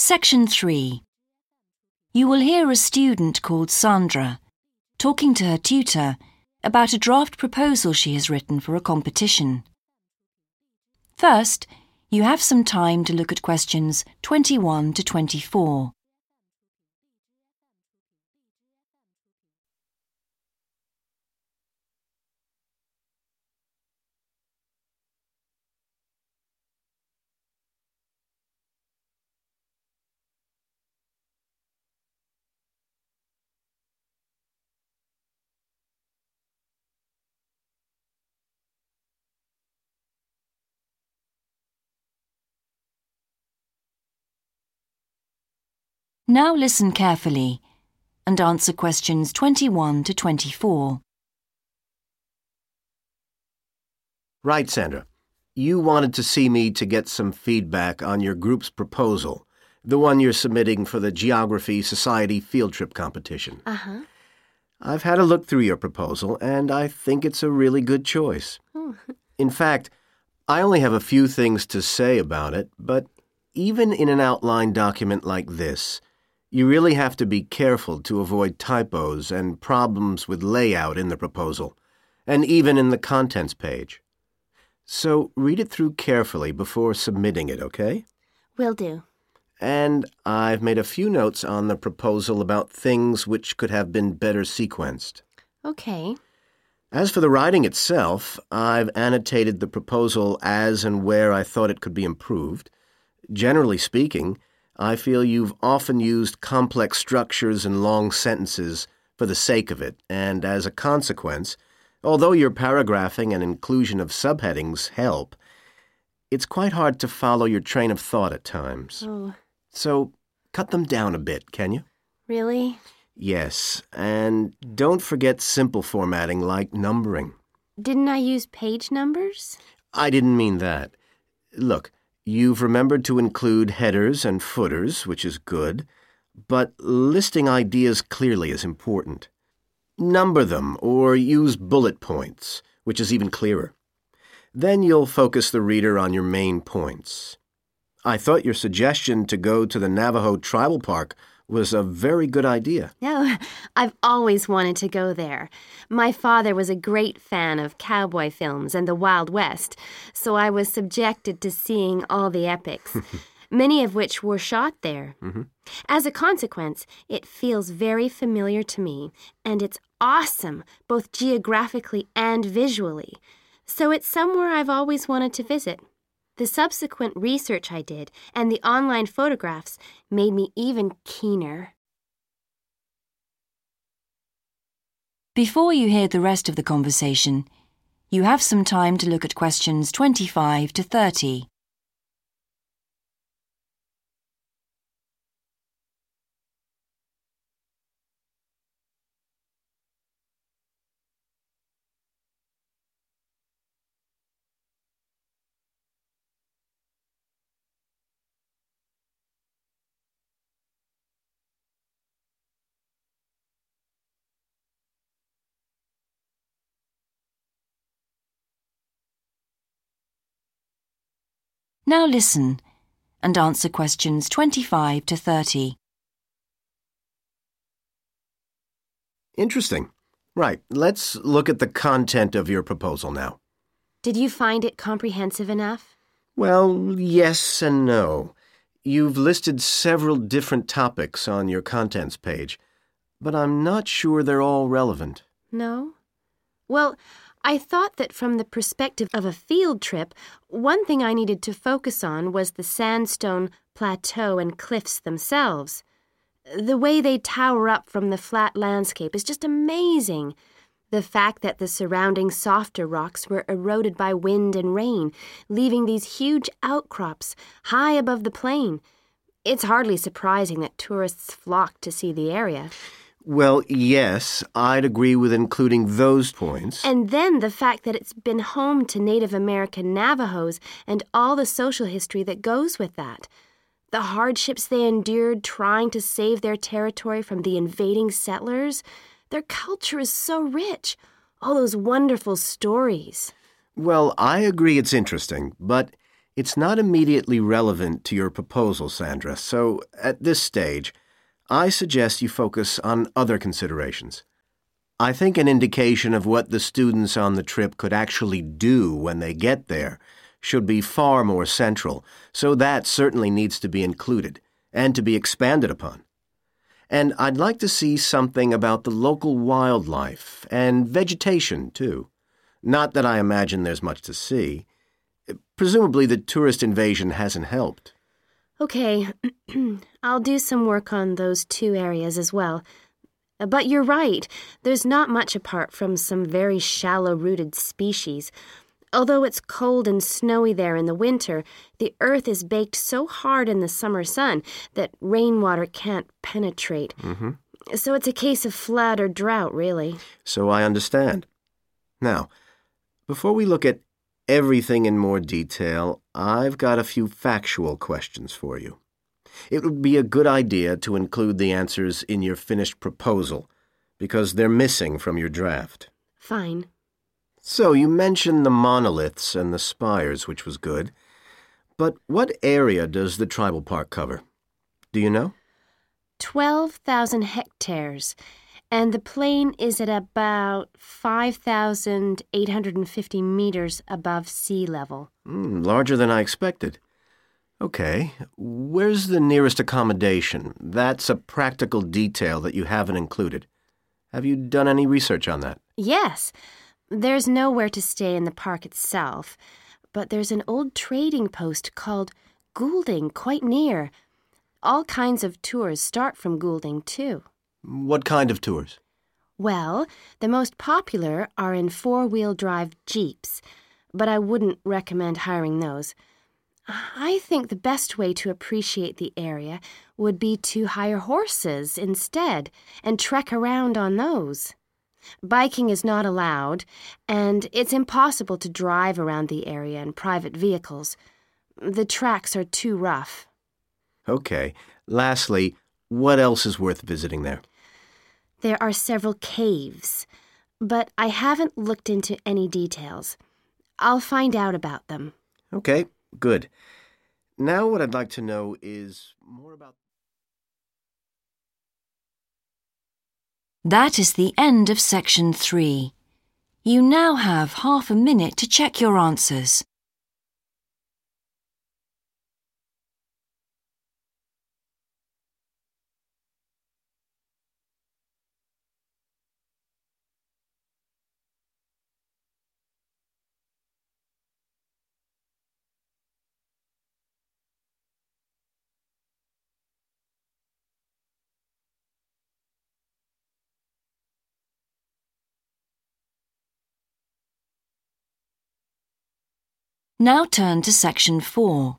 Section 3. You will hear a student called Sandra talking to her tutor about a draft proposal she has written for a competition. First, you have some time to look at questions 21 to 24. Now listen carefully and answer questions 21 to 24. Right, Sandra. You wanted to see me to get some feedback on your group's proposal, the one you're submitting for the Geography Society field trip competition. Uh huh. I've had a look through your proposal, and I think it's a really good choice. Oh. In fact, I only have a few things to say about it, but even in an outline document like this, you really have to be careful to avoid typos and problems with layout in the proposal, and even in the contents page. So read it through carefully before submitting it, okay? Will do. And I've made a few notes on the proposal about things which could have been better sequenced. Okay. As for the writing itself, I've annotated the proposal as and where I thought it could be improved. Generally speaking, I feel you've often used complex structures and long sentences for the sake of it, and as a consequence, although your paragraphing and inclusion of subheadings help, it's quite hard to follow your train of thought at times. Oh, So cut them down a bit, can you? really? Yes, and don't forget simple formatting like numbering. Didn't I use page numbers? I didn't mean that. Look, you've remembered to include headers and footers, which is good, but listing ideas clearly is important. Number them or use bullet points, which is even clearer. Then you'll focus the reader on your main points. I thought your suggestion to go to the Navajo Tribal Park was a very good idea. No, I've always wanted to go there. My father was a great fan of cowboy films and the Wild West, so I was subjected to seeing all the epics, many of which were shot there. Mm-hmm. As a consequence, it feels very familiar to me, and it's awesome, both geographically and visually. So it's somewhere I've always wanted to visit. The subsequent research I did and the online photographs made me even keener. Before you hear the rest of the conversation, you have some time to look at questions 25 to 30. Now listen and answer questions 25 to 30. Interesting. Right, let's look at the content of your proposal now. Did you find it comprehensive enough? Well, yes and no. You've listed several different topics on your contents page, but I'm not sure they're all relevant. No? Well, I thought that from the perspective of a field trip, one thing I needed to focus on was the sandstone plateau and cliffs themselves. The way they tower up from the flat landscape is just amazing. The fact that the surrounding softer rocks were eroded by wind and rain, leaving these huge outcrops high above the plain. It's hardly surprising that tourists flock to see the area. Well, yes, I'd agree with including those points. And then the fact that it's been home to Native American Navajos and all the social history that goes with that. The hardships they endured trying to save their territory from the invading settlers. Their culture is so rich. All those wonderful stories. Well, I agree it's interesting, but It's not immediately relevant to your proposal, Sandra, so at this stage, I suggest you focus on other considerations. I think an indication of what the students on the trip could actually do when they get there should be far more central, so that certainly needs to be included and to be expanded upon. And I'd like to see something about the local wildlife and vegetation, too. Not that I imagine there's much to see. Presumably, the tourist invasion hasn't helped. Okay, I'll do some work on those two areas as well. But you're right, there's not much apart from some very shallow rooted species. Although it's cold and snowy there in the winter, the earth is baked so hard in the summer sun that rainwater can't penetrate. Mm-hmm. So it's a case of flood or drought, really. So I understand. Now, before we look at everything in more detail, I've got a few factual questions for you. It would be a good idea to include the answers in your finished proposal, because they're missing from your draft. Fine. So, you mentioned the monoliths and the spires, which was good. But what area does the tribal park cover? Do you know? 12,000 hectares, and the plain is at about 5,850 meters above sea level. Mm, larger than I expected. Okay, where's the nearest accommodation? That's a practical detail that you haven't included. Have you done any research on that? Yes. There's nowhere to stay in the park itself, but there's an old trading post called Goulding quite near. All kinds of tours start from Goulding, too. What kind of tours? Well, the most popular are in four wheel drive Jeeps, but I wouldn't recommend hiring those. I think the best way to appreciate the area would be to hire horses instead and trek around on those. Biking is not allowed, and it's impossible to drive around the area in private vehicles. The tracks are too rough. Okay. Lastly, what else is worth visiting there? There are several caves, but I haven't looked into any details. I'll find out about them. Okay, good. Now, what I'd like to know is more about. That is the end of section three. You now have half a minute to check your answers. Now turn to section 4.